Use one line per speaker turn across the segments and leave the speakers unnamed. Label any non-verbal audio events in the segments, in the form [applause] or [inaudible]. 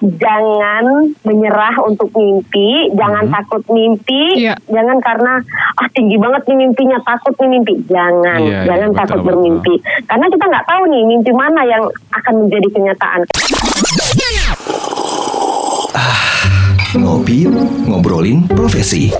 jangan menyerah untuk mimpi, jangan takut mimpi,
Iya.
jangan karena ah tinggi banget nih mimpinya takut nih mimpi, jangan,
Iya, iya,
jangan
betul,
takut
betul.
bermimpi, karena kita nggak tahu nih mimpi mana yang akan menjadi kenyataan.
Ngopi yuk, ngobrolin profesi.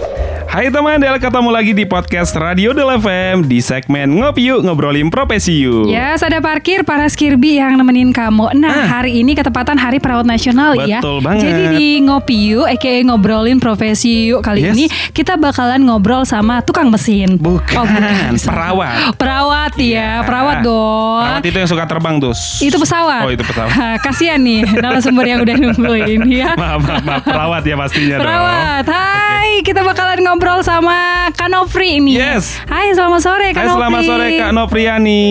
Hai teman Del, ketemu lagi di podcast Radio Del FM di segmen Ngopi Yuk Ngobrolin Profesi Yuk.
Ya, ada parkir para skirbi yang nemenin kamu. Nah, hari ini ketepatan Hari Perawat Nasional ya.
Betul banget.
Jadi di Ngopi Yuk, aka ngobrolin profesi yuk kali
Yes.
ini kita bakalan ngobrol sama tukang mesin.
Bukan,
Oh, bukan.
perawat.
Perawat ya, perawat dong.
Perawat itu yang suka terbang tuh.
Itu pesawat.
Oh itu pesawat. [laughs]
Ha, Kasian nih narasumber yang udah nungguin ya. [laughs]
maaf, maaf, maaf, perawat ya pastinya
Perawat, hai kita bakalan ngobrol sama Kak Nofri ini.
Yes.
Hai, selamat sore. Kak
Hai, selamat sore Kak Nopriani.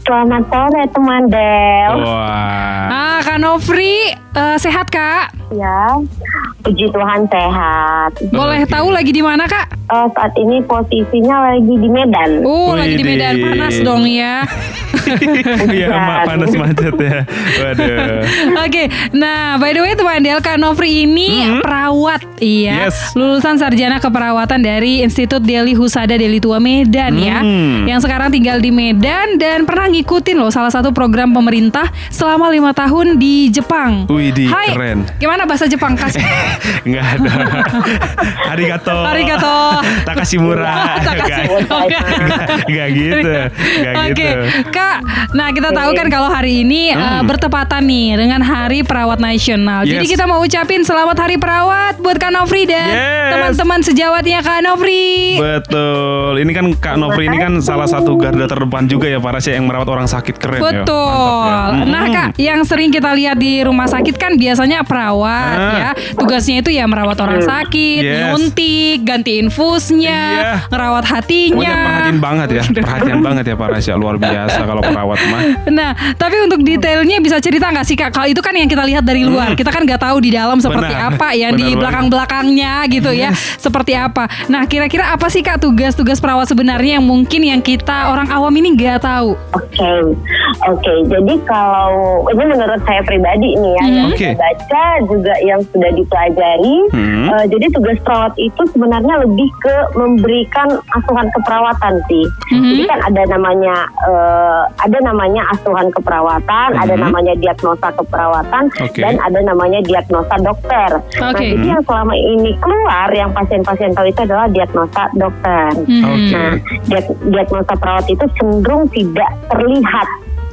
Selamat sore teman Del.
Wah.
Ah, Kak Nofri, eh, sehat Kak?
Ya, puji Tuhan sehat.
Boleh
Oke.
tahu lagi di mana Kak?
Eh, saat ini posisinya lagi di Medan.
Oh, lagi di Medan panas dong ya. [laughs] [laughs]
Iya, ma- panas macet ya. Waduh.
Oke, nah by the way teman Del, Kak Nofri ini perawat, iya,
Yes.
lulusan sarjana keperawatan dari Institut Deli Husada Deli Tua Medan ya,
Hmm.
yang sekarang tinggal di Medan dan pernah ngikutin loh salah satu program pemerintah selama lima tahun di Jepang.
Widih,
Hai,
keren.
Gimana bahasa Jepang kasih? [laughs]
Enggak ada. [laughs] Arigato.
Arigato.
Takashimura.
Takashimura.
Enggak, enggak gitu. Enggak
Oke,
gitu.
Kak. Nah, kita tahu kan kalau hari ini uh, bertepatan nih dengan Hari Perawat Nasional. Jadi
Hmm. Yes.
kita mau ucapin selamat Hari Perawat buat Kak Nofri dan
Yes.
teman-teman sejawatnya Kak Nofri.
Betul. Ini kan Kak Nofri ini kan salah satu garda terdepan juga ya para sih yang merawat orang sakit keren ya.
Betul.
Mantap ya.
Nah,
Mm-mm.
Kak, yang sering kita lihat di rumah sakit kan biasanya perawat
Ah.
ya. Tugasnya itu ya merawat orang sakit,
Yes.
nyuntik, ganti infusnya,
Iya.
ngerawat
Pokoknya
hatinya.
perhatian banget ya, [laughs] perhatian banget ya para sih luar biasa kalau perawat mah. [laughs]
Nah, tapi untuk detailnya bisa cerita nggak sih kak? Kalau itu kan yang kita lihat dari luar, kita kan nggak tahu di dalam seperti
Hmm. Benar.
apa, yang di
Benar banget.
belakang-belakangnya gitu ya, seperti apa. Nah, kira-kira apa sih kak tugas-tugas perawat sebenarnya yang mungkin yang kita orang awam ini nggak tahu?
Oke, oke. Jadi kalau ini menurut saya pribadi nih ya, yang
Oke.
saya baca juga yang sudah dipelajari.
Hmm.
eh, jadi tugas perawat itu sebenarnya lebih ke memberikan asuhan keperawatan sih. Jadi kan ada namanya eh, ada namanya asuhan keperawatan, ada
Mhm.
namanya diagnosa keperawatan,
Oke.
dan ada namanya diagnosa dokter. Nah,
Oke.
jadi yang selama ini keluar yang pasien-pasien tahu itu adalah diagnosa dokter.
Hmm.
Oke.
Nah, diag- diagnosa perawat itu cenderung tidak terlihat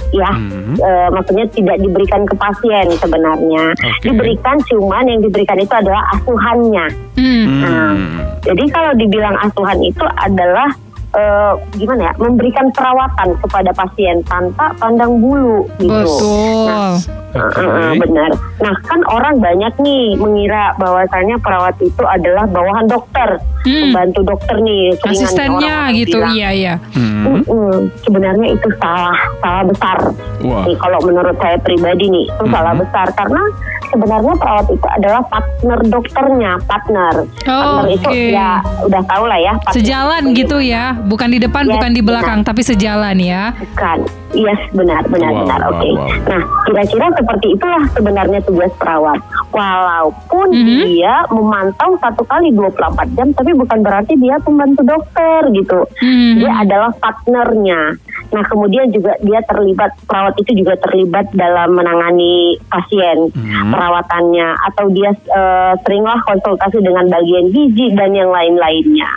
ya,
Hmm.
Eh, maksudnya tidak diberikan ke pasien sebenarnya.
Oke.
Diberikan cuman yang diberikan itu adalah asuhannya.
Hmm.
Nah, jadi kalau dibilang asuhan itu adalah eh, gimana ya, memberikan perawatan kepada pasien tanpa pandang bulu gitu.
Betul.
Oke.
Heeh, benar. Nah kan orang banyak nih mengira bahwasannya perawat itu adalah bawahan dokter,
Hmm.
pembantu dokter nih.
Asistennya
orang
gitu,
bilang.
iya iya.
Hmm.
Mm-mm. Sebenarnya itu salah, salah besar.
Wah.
Nih, kalau menurut saya pribadi nih, itu salah
Mhm.
besar karena sebenarnya perawat itu adalah partner dokternya, partner.
Oh,
partner itu
oke.
ya udah tahu lah ya. partner
Sejalan
itu
gitu ya, bukan di depan,
Yes,
bukan di belakang, tapi sejalan ya.
Bukan. Yes, benar, benar,
Wow,
benar.
wow,
Oke.
wow.
Nah, kira-kira seperti itulah sebenarnya tugas perawat. Walaupun
Mhm.
dia memantau satu kali 24 jam, tapi bukan berarti dia pembantu dokter gitu.
Hmm.
Dia adalah partnernya. Nah, kemudian juga dia terlibat perawat itu juga terlibat dalam menangani pasien
Hmm.
perawatannya atau dia eh, seringlah konsultasi dengan bagian gizi dan yang lain-lainnya.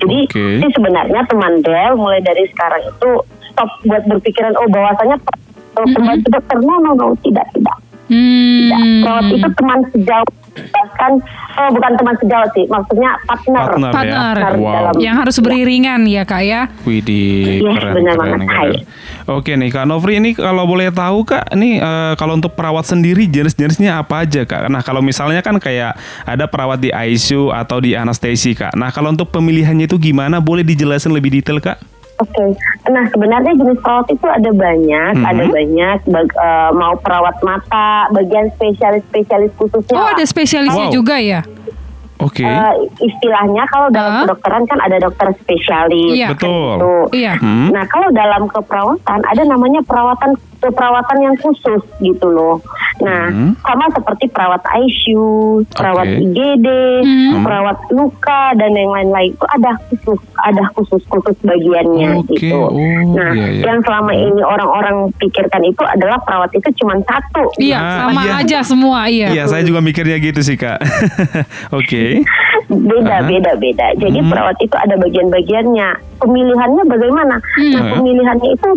Jadi sih sebenarnya teman Del mulai dari sekarang itu stop buat berpikiran oh bahwasanya pe- pembantu dokter no no no tidak tidak tidak
Hmm.
perawat itu teman sejauh bahkan oh bukan teman sejauh sih maksudnya partner
Partner,
Partner.
ya. Wow.
dalam-
Yang harus beriringan ya kak ya.
Widih,
Yes,
keren,
benar
keren,
banget,
keren.
Hai.
Oke nih Kak Novri ini kalau boleh tahu Kak, nih eh, kalau untuk perawat sendiri jenis-jenisnya apa aja Kak? Nah kalau misalnya kan kayak ada perawat di ICU atau di anestesi Kak. Nah kalau untuk pemilihannya itu gimana? Boleh dijelasin lebih detail Kak?
Oke, nah sebenarnya jenis perawat itu ada banyak,
Mhm.
ada banyak bag- eh, mau perawat mata, bagian spesialis-spesialis khususnya.
Oh ada spesialisnya
Wow.
juga ya.
Oke.
Eh, istilahnya kalau dalam
Hah?
kedokteran kan ada dokter spesialis.
Iya.
Betul.
Gitu.
Iya.
Hmm.
Nah kalau dalam keperawatan ada namanya perawatan perawatan yang khusus gitu loh. Nah,
Hmm.
sama seperti perawat ICU, perawat
Oke.
IGD,
Hmm.
perawat luka dan yang lain-lain itu ada khusus ada khusus-khusus bagiannya
Oke,
gitu.
oh,
nah,
iya, iya.
yang selama ini orang-orang pikirkan itu adalah perawat itu cuma satu.
Iya,
Ah,
sama
iya.
aja semua, iya.
Iya, saya juga mikirnya gitu sih kak. [laughs] Oke.
beda
Aha.
beda beda jadi
Hmm.
perawat itu ada bagian-bagiannya pemilihannya bagaimana
Hmm.
nah
Hmm.
pemilihannya itu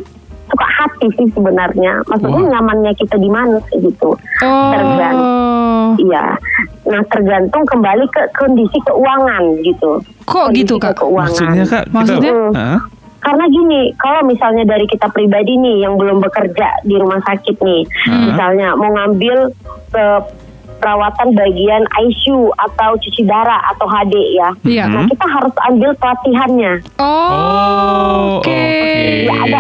suka hati sih sebenarnya maksudnya
Wah.
nyamannya kita di mana gitu
Oh.
Tergantung. iya nah tergantung kembali ke kondisi keuangan gitu
Kok
Kondisi
gitu, Kak?
keuangan
Maksudnya kak? kita-
Maksudnya?
Hah?
karena gini, kalau misalnya dari kita pribadi nih yang belum bekerja di rumah sakit nih,
Hmm.
misalnya mau ngambil ke perawatan bagian ICU atau cuci darah atau HD ya.
Iya.
Nah, kita harus ambil pelatihannya.
Oh,
Oh,
oke.
oke.
Ya, ada.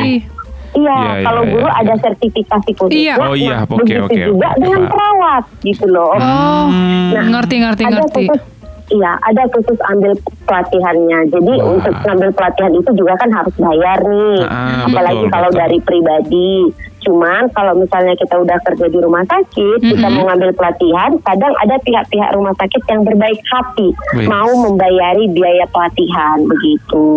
Iya,
Iya,
kalau
iya,
guru
iya.
ada sertifikasi khususnya.
Iya.
Oh, iya,
Nah,
oke,
begitu
oke,
juga
oke.
dengan perawat gitu loh.
Oh,
Hmm.
ngerti, ngerti,
ada
ngerti.
khusus Iya, ada khusus ambil pelatihannya. Jadi
Wah.
untuk ngambil pelatihan itu juga kan harus bayar nih.
Ah,
Apalagi
betul,
kalau
betul.
dari pribadi. Cuman kalau misalnya kita udah kerja di rumah sakit, kita mau ngambil pelatihan, kadang ada pihak-pihak rumah sakit yang berbaik hati
Wih.
mau membayari biaya pelatihan begitu.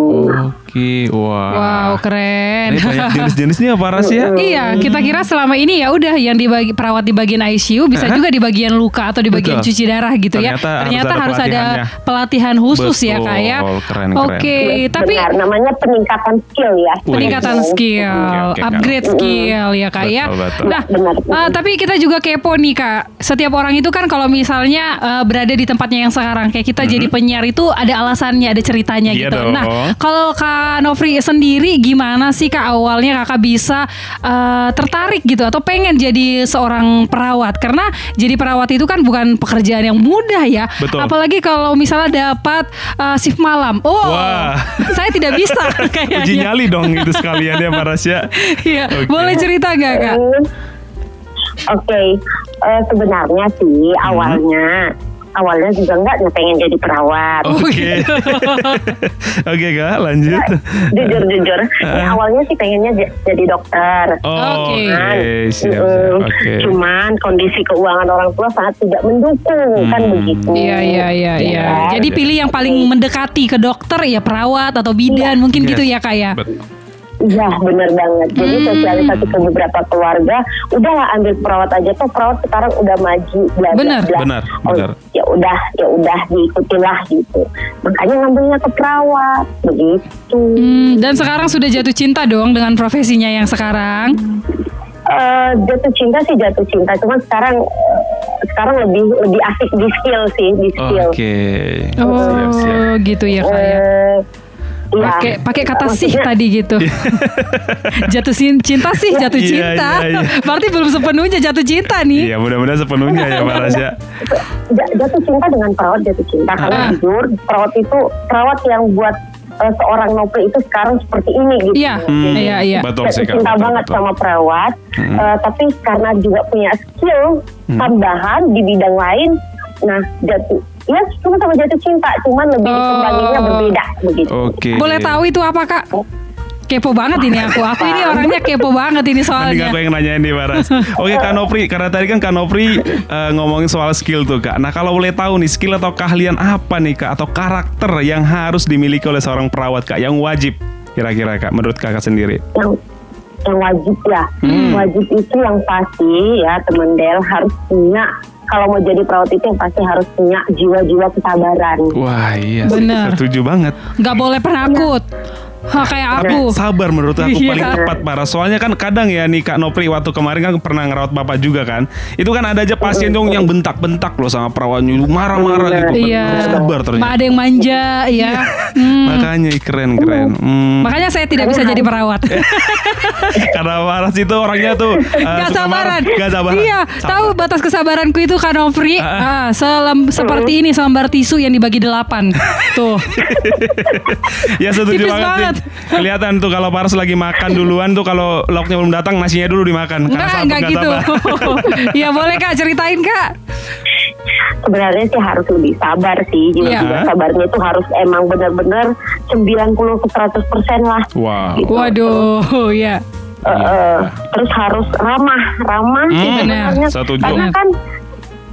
Oke, wah.
Wow, keren.
Ini banyak jenis-jenisnya Pak Ras ya?
Iya, kita kira selama ini ya udah yang dibagi perawat di bagian ICU bisa
Hah?
juga di bagian luka atau di bagian
Betul.
cuci darah gitu ya.
Ternyata harus ada pelatihannya.
pelatihan khusus ya
Betul,
kak ya.
keren, keren.
Oke,
Iya,
tapi
benar namanya peningkatan skill ya.
Peningkatan skill, upgrade skill ya kak ya.
Betul.
Nah,
Benar,
eh, tapi kita juga kepo nih kak. Setiap orang itu kan kalau misalnya eh, berada di tempatnya yang sekarang kayak kita jadi penyiar itu ada alasannya, ada ceritanya
Iya
gitu.
dong.
Nah, kalau kak Nofri sendiri gimana sih kak awalnya kakak bisa eh, tertarik gitu atau pengen jadi seorang perawat? Karena jadi perawat itu kan bukan pekerjaan yang mudah ya.
Betul.
Apalagi kalau misalnya dapat eh, shift malam. Oh,
Wah.
saya tidak bisa [laughs] kayaknya.
Uji nyali dong itu sekalian ya Pak Ras ya.
Iya,
Oke.
boleh cerita nggak kak?
Hmm. Oke, eh, sebenarnya sih
Hmm.
awalnya awalnya juga enggak pengen jadi perawat.
Oh,
Oke.
gitu. [laughs]
Oke Kak, lanjut.
jujur jujur,
Eh.
Ya, awalnya sih pengennya jadi dokter.
Oh,
Oke.
Siap,
Mm-mm.
siap. Oke.
Cuman kondisi keuangan orang tua sangat tidak mendukung kan
Hmm.
begitu.
Iya iya iya iya.
kan?
Jadi pilih yang paling mendekati ke dokter ya perawat atau bidan mungkin
Yes.
gitu ya kak ya.
Bet-
Iya benar banget. Jadi
Hmm.
sosialisasi ke beberapa keluarga, udahlah ambil perawat aja tuh perawat sekarang udah maju. Bla, bla,
Benar.
bla.
Benar,
Oh,
benar.
ya udah, ya udah diikutilah gitu. Makanya ngambilnya ke perawat begitu.
Hmm, dan sekarang sudah jatuh cinta dong dengan profesinya yang sekarang.
Eh, jatuh cinta sih jatuh cinta, cuman sekarang eh, sekarang lebih lebih asik di skill sih di skill.
Oke.
Oh
Siap, siap.
gitu ya kak ya.
Iya.
Pakai pakai kata sih tadi gitu. jatuh sin- cinta sih jatuh
Iya,
cinta.
iya, iya.
Berarti belum sepenuhnya jatuh cinta nih.
Iya, mudah-mudahan sepenuhnya ya Pak Ras ya.
Ja- jatuh cinta dengan perawat jatuh cinta karena
Ah.
jujur perawat itu perawat yang buat eh, seorang Nopri itu sekarang seperti ini gitu.
Iya,
Hmm,
iya, iya.
Betul
jatuh
sih Kak.
cinta
betul,
banget
betul.
sama perawat,
Hmm.
eh, tapi karena juga punya skill
Hmm.
tambahan di bidang lain, nah jatuh ya cuma sama jatuh cinta, cuman lebih
Oh.
dikembanginnya berbeda begitu.
Oke.
Boleh tahu itu apa kak? Kepo banget ini aku. Aku ini orangnya kepo banget ini
Mending
soalnya.
aku yang nanyain nih Baras. Oke Kak Nopri, karena tadi kan Kak Nopri eh, ngomongin soal skill tuh Kak. Nah kalau boleh tahu nih skill atau keahlian apa nih Kak atau karakter yang harus dimiliki oleh seorang perawat Kak yang wajib kira-kira Kak menurut Kakak sendiri?
yang yang wajib ya
Hmm.
wajib itu yang pasti ya teman Del harus punya kalau mau jadi perawat itu yang pasti harus punya jiwa-jiwa kesabaran
Wah iya sih,
Bener.
setuju banget.
Nggak boleh penakut. Ha, kayak aku.
Sabar menurut aku
Iya.
paling tepat para. Soalnya kan kadang ya nih Kak Nopri waktu kemarin kan pernah ngerawat Bapak juga kan. Itu kan ada aja pasien dong yang bentak-bentak loh sama perawatnya marah-marah gitu.
Iya.
Harus Sabar ternyata.
Ada yang manja ya. Hmm.
Makanya keren keren. Hmm.
Makanya saya tidak bisa jadi perawat. [laughs]
Karena Waras itu orangnya tuh [laughs] uh,
Gak
marah.
sabaran.
Gak sabaran.
Iya,
Sabar.
tahu batas kesabaranku itu kan Nofri.
Ah,
Ah, selem- seperti ini selembar tisu yang dibagi delapan. Tuh. [laughs]
ya setuju
Tipis
banget,
banget.
sih. Kelihatan tuh kalau Paras lagi makan duluan tuh kalau lauknya belum datang nasinya dulu dimakan. Karena
Enggak,
sabar,
enggak
nggak
gitu.
sabar.
ya boleh Kak, ceritain Kak.
Sebenarnya sih harus lebih sabar sih
Iya.
jiwa sabarnya itu harus emang benar-benar 90 ke 100 persen lah
Wow.
Gitu.
Waduh, ya. [laughs]
Eh,
Iya.
eh, terus harus ramah, ramah sih
Hmm,
sebenarnya. Karena kan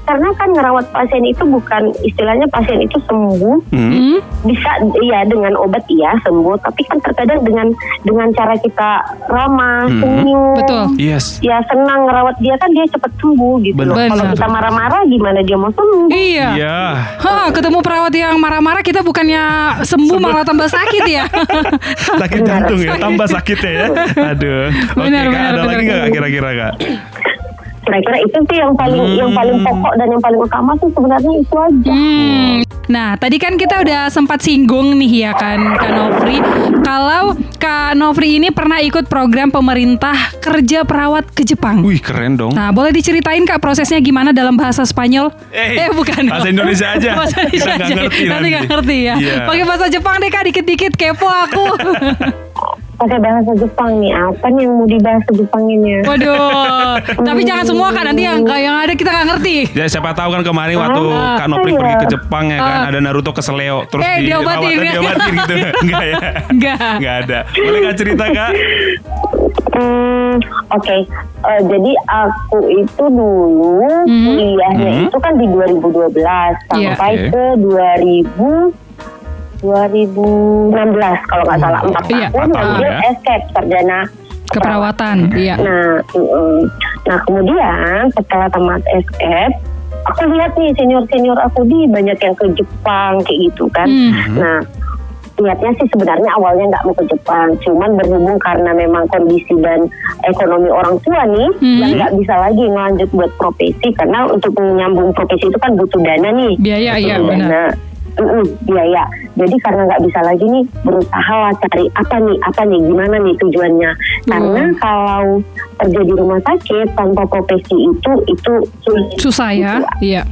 karena kan ngerawat pasien itu bukan istilahnya pasien itu sembuh
Hmm.
Hmm?
bisa iya dengan obat iya sembuh tapi kan terkadang dengan dengan cara kita ramah
Hmm.
senyum
Betul.
Yes.
ya senang ngerawat dia kan dia cepet sembuh gitu loh
Benar.
kalau kita marah-marah gimana dia mau sembuh
Iya.
Iya.
Hah, ketemu perawat yang marah-marah kita bukannya sembuh malah tambah sakit ya. [laughs]
Sakit jantung ya, tambah sakitnya ya. Aduh. Oke,
Benar,
Kak,
benar,
ada
benar.
lagi nggak kira-kira Kak?
Kira-kira itu sih yang paling
Hmm.
yang paling pokok dan yang paling utama sih sebenarnya itu aja
Hmm. Nah, tadi kan kita udah sempat singgung nih ya kan Kak Nofri. Kalau Kak Nofri ini pernah ikut program pemerintah kerja perawat ke Jepang.
Wih, keren dong.
Nah, boleh diceritain Kak prosesnya gimana dalam bahasa Spanyol?
Eh,
bukan.
bahasa Indonesia [laughs] aja.
bahasa Indonesia aja.
ngerti nanti
nggak ngerti ya.
Iya.
Pakai bahasa Jepang deh Kak, dikit-dikit kepo aku. [laughs]
pakai bahasa Jepang nih apa nih yang mau dibahas Jepanginnya
Waduh. [laughs] Tapi jangan semua Kak, nanti yang yang ada kita nggak ngerti.
Ya siapa tahu kan kemarin waktu
Ah,
Kak Nopri
iya.
pergi ke Jepang ya kan
Ah.
ada Naruto keseleo terus
Eh,
dirawat
diobatin.
dan diobatin gitu. [laughs] Enggak ya?
Enggak.
Enggak ada. Boleh Kak cerita Kak?
Hmm, oke. Eh, jadi aku itu dulu
Mhm.
kuliahnya
Mhm.
itu kan di 2012
Iya.
sampai
Oke.
ke 2000 2016 kalau nggak salah empat
Iya.
tahun
Empat tahun
ambil
ya.
escape sarjana
Keperawatan, iya.
Nah, mm, nah kemudian setelah tamat escape, aku lihat nih senior senior aku di banyak yang ke Jepang kayak gitu kan.
Hmm.
Nah niatnya sih sebenarnya awalnya nggak mau ke Jepang, cuman berhubung karena memang kondisi dan ekonomi orang tua nih,
Hmm.
yang nggak bisa lagi ngelanjut buat profesi karena untuk menyambung profesi itu kan butuh dana nih.
Biaya, iya, benar.
Mm-mm, biaya. Jadi karena nggak bisa lagi nih berusaha lah cari apa nih, apa nih, gimana nih tujuannya. Karena
Hmm.
kalau kerja di rumah sakit tanpa profesi itu itu sulit.
Susah ya. Iya.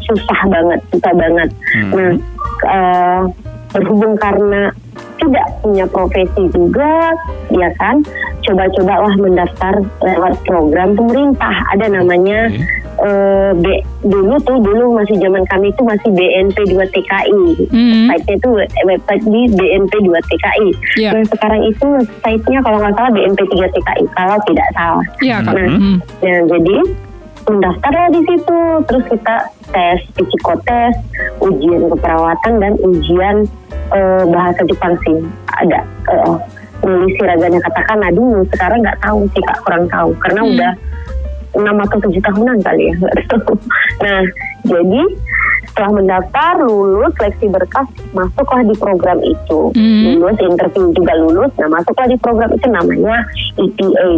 susah banget, susah banget.
Hmm.
Nah, eh, berhubung karena tidak punya profesi juga, ya kan, coba-cobalah mendaftar lewat program pemerintah. Ada namanya
Oke.
Eh, B, dulu tuh dulu masih zaman kami itu masih BNP 2 TKI.
Hmm.
Website-nya itu website di BNP 2 TKI.
Iya.
Nah, sekarang itu site-nya kalau nggak salah BNP 3 TKI, kalau tidak salah.
Kak.
Nah,
Hmm.
Nah, jadi mendaftarlah di situ, terus kita tes psikotes, ujian keperawatan dan ujian eh, bahasa Jepang sih ada. Eh, nulis siraganya katakan dulu, sekarang nggak tahu sih kak, kurang tahu karena
Hmm.
udah enam atau tujuh tahunan kali ya, nggak tahu. Nah, jadi setelah mendaftar, lulus, seleksi berkas, masuklah di program itu.
Hmm.
Lulus, interview juga lulus, nah masuklah di program itu namanya EPA,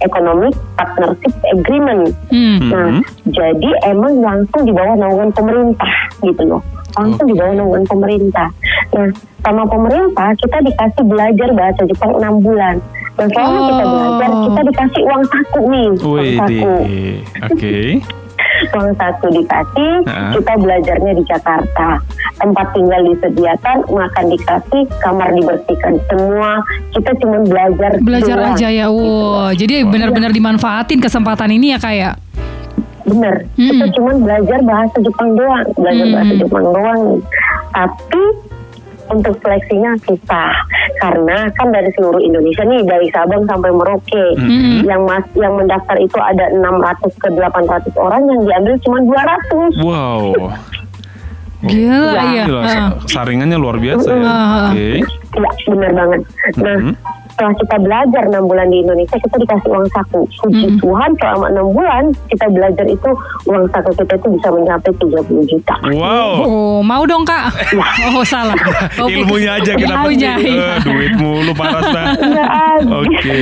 Economic Partnership Agreement.
Hmm.
Nah,
Mhm.
jadi emang langsung di bawah naungan pemerintah gitu loh. Langsung di bawah naungan pemerintah. Nah, sama pemerintah kita dikasih belajar bahasa Jepang 6 bulan. Nah, selama kita
Oh.
belajar, kita dikasih uang saku nih. Uang
Wih,
saku.
Oke. [laughs]
Uang saku dikasih,
Heeh.
kita belajarnya di Jakarta. Tempat tinggal disediakan, makan dikasih, kamar dibersihkan. Semua kita cuma belajar
Belajar
doang.
aja ya. Wow. Jadi benar-benar dimanfaatin kesempatan ini ya, Kak ya.
Bener,
Mm-mm.
kita cuma belajar bahasa Jepang doang, belajar
Mm.
bahasa Jepang doang. Tapi untuk seleksinya susah karena kan dari seluruh Indonesia nih dari Sabang sampai Merauke.
Hmm.
Yang mas yang mendaftar itu ada 600 ke 800 orang yang diambil cuma 200.
Wow. [laughs]
Gila
Ya.
Gila, saringannya luar biasa ya. Oke.
Ya, bener banget. Nah,
Mhm.
Setelah kita belajar 6 bulan di Indonesia, kita dikasih uang saku. Puji
Mhm.
Tuhan selama 6 bulan kita belajar itu uang saku kita itu bisa mencapai 30 juta.
Wow.
Oh, mau dong Kak? Oh, salah. [laughs] Oke.
Ilmunya aja kita
Ilmunya,
petik.
iya.
Eh, duit mulu paras dah.
Iya.
Oke.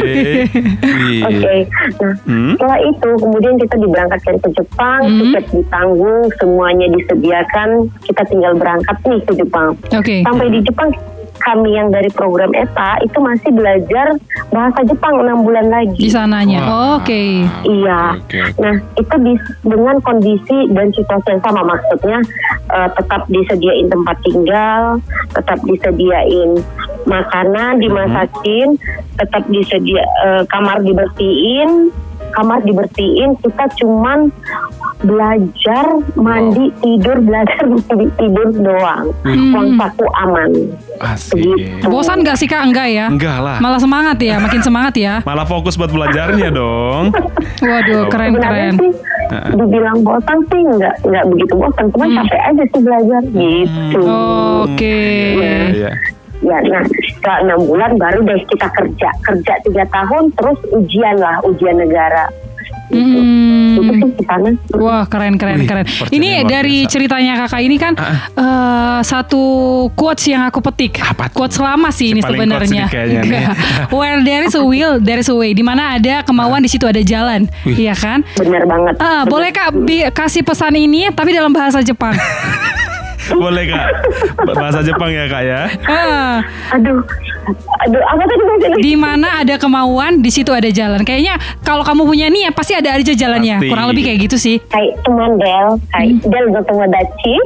Iya.
Oke, nah
Hmm.
setelah itu kemudian kita diberangkatkan ke Jepang,
Hmm.
tiket ditanggung, semuanya disediakan, kita tinggal berangkat nih ke Jepang.
Oke.
Sampai di Jepang kami yang dari program ETA itu masih belajar bahasa Jepang enam bulan
Di
lagi.
sananya.
Wah.
Oke.
Iya.
Oke.
Nah, itu di- dengan kondisi dan situasi yang sama maksudnya eh, tetap disediain tempat tinggal, tetap disediain makanan dimasakin, tetap disedia eh, kamar dibersihin, kamar dibersihin. Kita cuman belajar mandi tidur belajar [laughs] mandi tidur doang
Hmm.
uang saku aman
Asik.
Begitu.
Bosan gak sih kak? Enggak ya?
Enggak lah.
Malah semangat ya, makin semangat ya. [laughs]
Malah fokus buat belajarnya dong. [laughs]
Waduh, keren
sebenarnya
keren.
sih dibilang bosan sih nggak nggak begitu bosan cuma
Hmm.
capek aja sih belajar gitu
Oke.
Iya.
ya nah setelah enam bulan baru deh kita kerja kerja tiga tahun terus ujian lah ujian negara gitu.
Hmm.
itu sih di sana
Wah keren keren
Wih,
keren. Ini dari
biasa.
ceritanya kakak ini kan
Ah,
eh, satu quotes yang aku petik.
Apa tuh?
Quotes lama sih
Si
ini sebenarnya. [laughs] Where there is a will, there is a way. Di mana ada kemauan di situ ada jalan.
Wih.
Iya kan?
bener banget
Ah, boleh kak bi- kasih pesan ini tapi dalam bahasa Jepang. [laughs]
Boleh kak. Bahasa Jepang ya kak ya.
Ah.
Aduh. Aduh, apa tadi?
Di mana ada kemauan, di situ ada jalan. Kayaknya kalau kamu punya niat pasti ada aja jalannya.
Pasti.
Kurang lebih kayak gitu sih.
Kayak teman Del, kayak hmm. Del no tomodachi.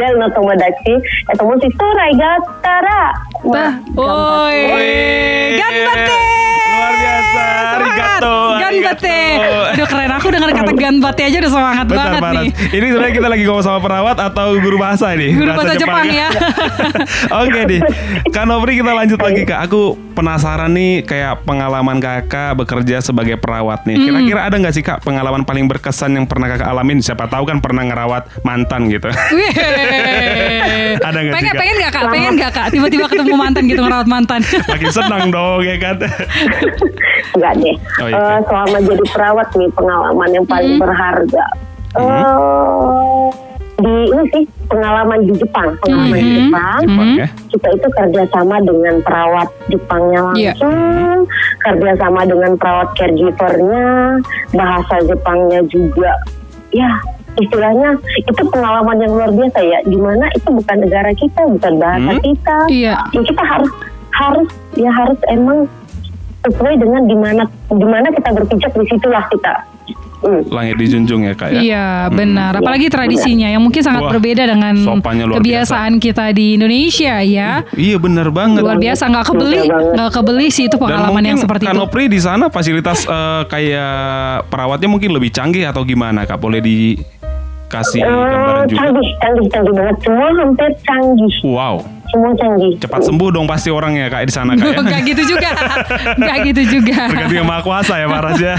Del no tomodachi. Etomo shitora gatara Wah,
oi.
Ganbatte biasa. Arigato.
Ganbate. Aduh keren aku dengar kata ganbate aja udah semangat
Bentar
banget
Paras.
nih.
Ini sebenarnya kita lagi ngomong sama perawat atau guru bahasa nih?
Guru bahasa Jepang ya. [laughs]
Oke nih. Kak Nopri kita lanjut lagi Kak. Aku penasaran nih kayak pengalaman Kakak bekerja sebagai perawat nih. Kira-kira ada nggak sih Kak pengalaman paling berkesan yang pernah Kakak alamin? Siapa tahu kan pernah ngerawat mantan gitu. [laughs] Ada nggak sih,
pengen,
Kak?
pengen gak kak? Pengen gak kak? Tiba-tiba ketemu mantan gitu ngerawat mantan.
Makin senang dong ya kan. [laughs]
enggak deh.
Oh, iya.
Eh, selama jadi perawat nih pengalaman yang paling berharga. Eh, di ini sih pengalaman di Jepang, pengalaman di Jepang.
Jepang ya.
Kita itu kerjasama dengan perawat Jepangnya langsung, kerjasama dengan perawat caregivernya, bahasa Jepangnya juga. Ya, istilahnya itu pengalaman yang luar biasa ya. Di mana itu bukan negara kita, bukan bahasa
Hmm.
kita.
Iya.
Ya kita harus harus ya harus emang sesuai dengan di mana di mana kita berpijak di situlah kita. Hmm.
Langit dijunjung ya Kak ya.
Iya benar. Apalagi tradisinya yang mungkin sangat
Wah,
berbeda dengan kebiasaan kita di Indonesia ya.
Iya bener banget.
Luar biasa nggak kebeli, nggak kebeli sih itu pengalaman yang seperti
Kak
itu.
Nopri di sana fasilitas eh, kayak perawatnya mungkin lebih canggih atau gimana Kak? Boleh dikasih
Eh,
gambaran juga?
canggih, canggih, canggih banget. Semua hampir canggih.
Wow,
Semua canggih.
cepat sembuh dong pasti orangnya Kak di sana Kak ya. [laughs]
Enggak gitu juga. Enggak gitu juga.
Tergantung yang maha [laughs] kuasa ya Paras ya.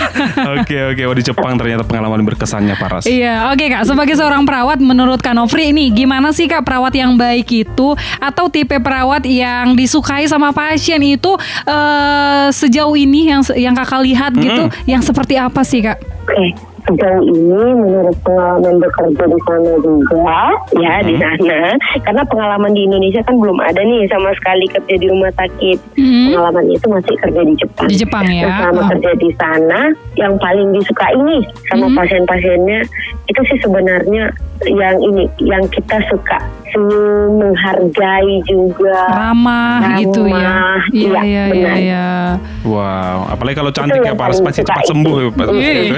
Oke oke, oh di Jepang ternyata pengalaman berkesannya Paras.
Iya, oke Kak. Sebagai seorang perawat, menurut Kak Nofri ini gimana sih Kak perawat yang baik itu atau tipe perawat yang disukai sama pasien itu eh, sejauh ini yang yang Kakak lihat gitu, yang seperti apa sih Kak?
Oke, sejauh ini menurut pengalaman bekerja di sana juga, ya di sana, karena pengalaman di Indonesia kan belum ada nih sama sekali kerja di rumah sakit.
Hmm.
Pengalamannya itu masih kerja di Jepang.
Di Jepang ya.
Nah, selama
Oh.
kerja di sana, yang paling disukai nih sama
Hmm.
pasien-pasiennya itu sih sebenarnya yang ini, yang kita suka senyum, menghargai juga.
Ramah gitu ya. Iya
iya,
iya iya iya.
Wow, apalagi kalau cantik ya Paras pasti cepat sembuh ya, Pak.
Iya.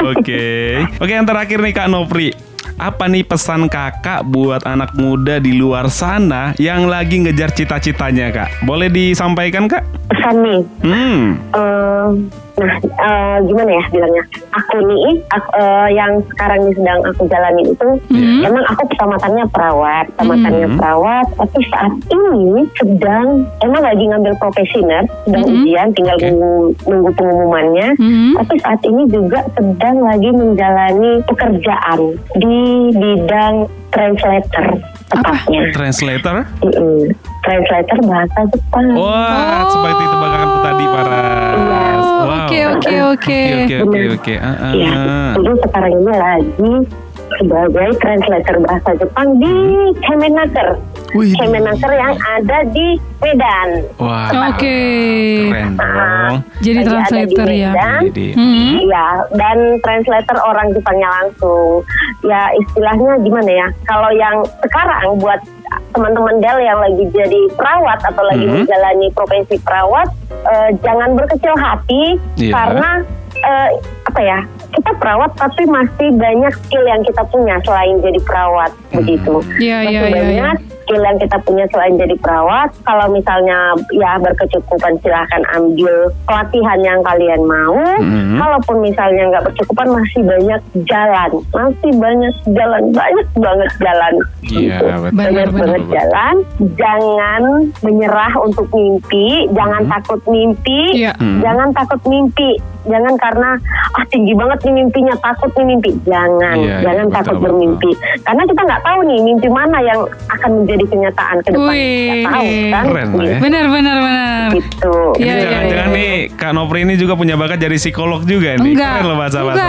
[laughs]
Oke. Oke, yang terakhir nih Kak Nopri. Apa nih pesan kakak buat anak muda di luar sana yang lagi ngejar cita-citanya kak? Boleh disampaikan kak?
Pesan nih,
Hmm,
Eh, nah eh, gimana ya bilangnya aku nih aku, eh, yang sekarang ini sedang aku jalani itu
Hmm.
emang aku kecamatannya perawat kecamatannya
Hmm.
perawat tapi saat ini sedang emang lagi ngambil profesi nurse sedang
Hmm.
ujian tinggal
Oke.
nunggu, nunggu pengumumannya
Hmm.
tapi saat ini juga sedang lagi menjalani pekerjaan di bidang translator tepatnya
translator.
Mm-mm. translator bahasa Jepang
Wah,
Oh.
seperti tebakanku tadi.
Oh,
Wow.
Oke oke oke.
Oke oke. Ah, ah.
Ya, jadi sekarang ini lagi sebagai translator bahasa Jepang di Kemenaker.
Wih.
Kemenaker yang ada di Medan.
Wah.
Oke.
Keren dong.
Jadi
Lagi ada di
translator ya.
Medan.
Jadi,
Hmm.
Iya, dan translator orang Jepangnya langsung. Ya istilahnya gimana ya? Kalau yang sekarang buat teman-teman Del yang lagi jadi perawat atau lagi
Mhm.
menjalani profesi perawat, eh, jangan berkecil hati
Iya.
karena eh, apa ya? Kita perawat tapi masih banyak skill yang kita punya selain jadi perawat begitu.
Iya,
Masih
iya, iya,
banyak skill yang kita punya selain jadi perawat. Kalau misalnya ya berkecukupan silahkan ambil pelatihan yang kalian mau.
Mhm.
Kalaupun misalnya nggak berkecukupan masih banyak jalan, masih banyak jalan, banyak banget jalan.
Iya,
Gitu.
betul.
Benar,
banyak banget
betul.
jalan. Jangan menyerah untuk mimpi, jangan takut mimpi,
Iya.
Hmm.
jangan takut mimpi. Jangan karena ah tinggi banget nih mimpinya, takut nih mimpi. Jangan,
Iya, iya,
jangan
betul,
takut
betul.
bermimpi. Karena kita nggak tahu nih mimpi mana yang akan menjadi kenyataan ke depan. Nggak tahu kan?
Keren lah ya.
Benar benar benar.
Gitu.
Ini
Iya, iya,
jangan-jangan
iya.
nih Kak Nopri ini juga punya bakat jadi psikolog juga nih.
Enggak.
Keren loh bahasa bahasa.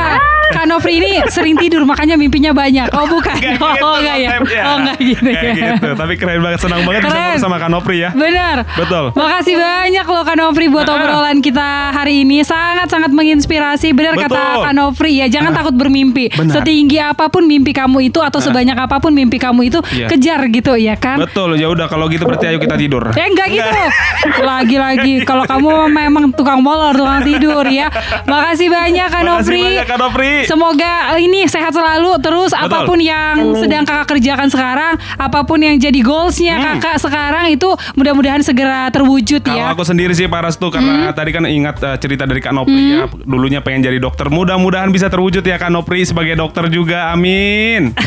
Kak Nofri ini sering tidur makanya mimpinya banyak. Oh bukan.
Enggak
oh,
gitu
enggak ya. Oh enggak gitu ya.
gitu. Tapi keren banget, senang banget bisa
Keren.
ngobrol sama Kak Nopri ya.
Benar.
Betul.
Makasih banyak loh Kak Nofri buat
Ah.
obrolan kita hari ini sangat-sangat menginspirasi. Benar kata. Kak Nofri ya, jangan takut bermimpi.
Benar.
Setinggi apa pun mimpi kamu itu atau sebanyak apa pun mimpi kamu itu
Iya.
kejar gitu ya kan?
Betul, ya udah kalau gitu berarti ayo kita tidur.
Eh enggak gitu. [laughs] Lagi-lagi kalau kamu memang tukang molor, tukang tidur ya. [laughs] Makasih banyak Kak
Makasih
Nofri.
banyak Kak Nopri.
Semoga eh, ini sehat selalu terus apa pun yang sedang kakak kerjakan sekarang, apa pun yang jadi goalsnya kakak sekarang itu mudah-mudahan segera terwujud
Kalau
ya.
aku sendiri sih Pak Restu karena tadi kan ingat eh, cerita dari Kak Nopri
Hmm.
ya, dulunya pengen jadi dokter. Mudah-mudahan bisa terwujud ya Kak Nopri sebagai dokter juga. Amin. [laughs]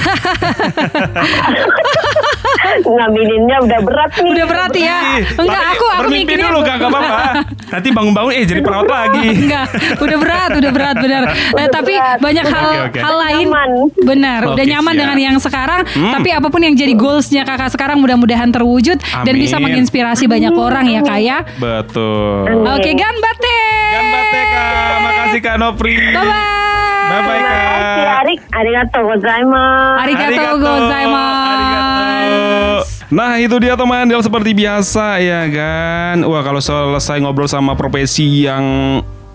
Ngamininnya udah berat nih.
Udah berat ya. Enggak, aku aku
bermimpi
mikirnya
dulu Kak, gak apa-apa. [laughs] Nanti bangun-bangun eh jadi perawat lagi.
Enggak, udah berat, udah berat benar. Eh, tapi
berat.
Banyak hal
Oke, oke.
hal lain
Nyaman.
benar, udah
Oke,
nyaman
siap.
dengan yang sekarang.
Hmm.
Tapi apa pun yang jadi goalsnya kakak sekarang mudah-mudahan terwujud dan
Amin.
bisa menginspirasi banyak orang ya kak ya.
Betul.
Oke, ganbate.
Ganbate Kak. Makasih Kak Nopri.
Bye bye.
Bye bye
Terima kasih
Kak.
Arik. Arigato gozaimasu.
Arigato gozaimasu.
Nah itu dia teman Del seperti biasa ya kan Wah kalau selesai ngobrol sama profesi yang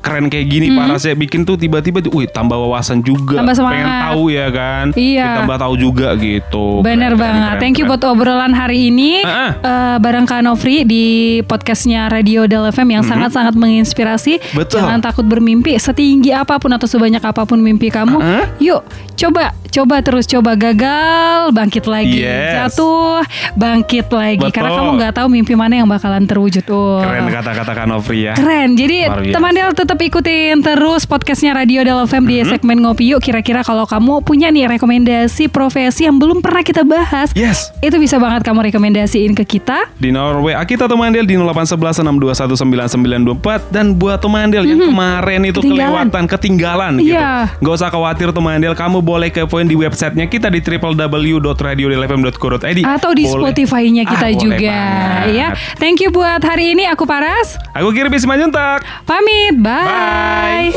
keren kayak gini para saya bikin tuh tiba-tiba wih tambah wawasan juga
Hmm. Tambah semangat.
pengen tahu ya kan
Iya.
tambah tahu juga gitu
Bener
Keren,
banget.
keren,
Thank you
keren.
buat obrolan hari ini
Ah, ah.
eh, bareng Kak Nofri di podcastnya Radio Del FM yang sangat-sangat menginspirasi.
Mhm. Betul.
Jangan takut bermimpi setinggi apa pun atau sebanyak apa pun mimpi kamu.
Ah, ah.
Yuk, coba, coba terus coba gagal, bangkit lagi.
Yes.
Jatuh, bangkit lagi. Karena
Betul.
kamu nggak tahu mimpi mana yang bakalan terwujud. Oh.
keren kata-kata Kak Nofri ya
Keren. Jadi teman Del tetap ikutin terus podcastnya Radio Del FM
Mhm.
di segmen Ngopi Yuk. Kira-kira kalau kamu punya nih rekomendasi profesi yang belum pernah kita bahas,
yes
itu bisa banget kamu rekomendasiin ke kita.
di nomor WA kita teman Del di 0811621994 dan buat teman Del yang kemarin itu
Mhm. Ketinggalan.
kelewatan ketinggalan
Iya.
gitu. Gak usah khawatir teman Del, kamu boleh kepoin di websitenya kita di www.radiodelfm.co.id
Atau di. Spotify-nya kita
Ah, boleh
juga
banget.
ya. Thank you buat hari ini aku Paras.
Aku Kirby Simanjuntak.
Pamit. Bye.
Bye.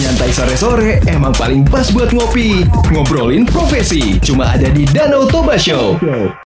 Nyantai sore-sore emang paling pas buat ngopi. Ngobrolin profesi. Cuma ada di Danau Toba Show.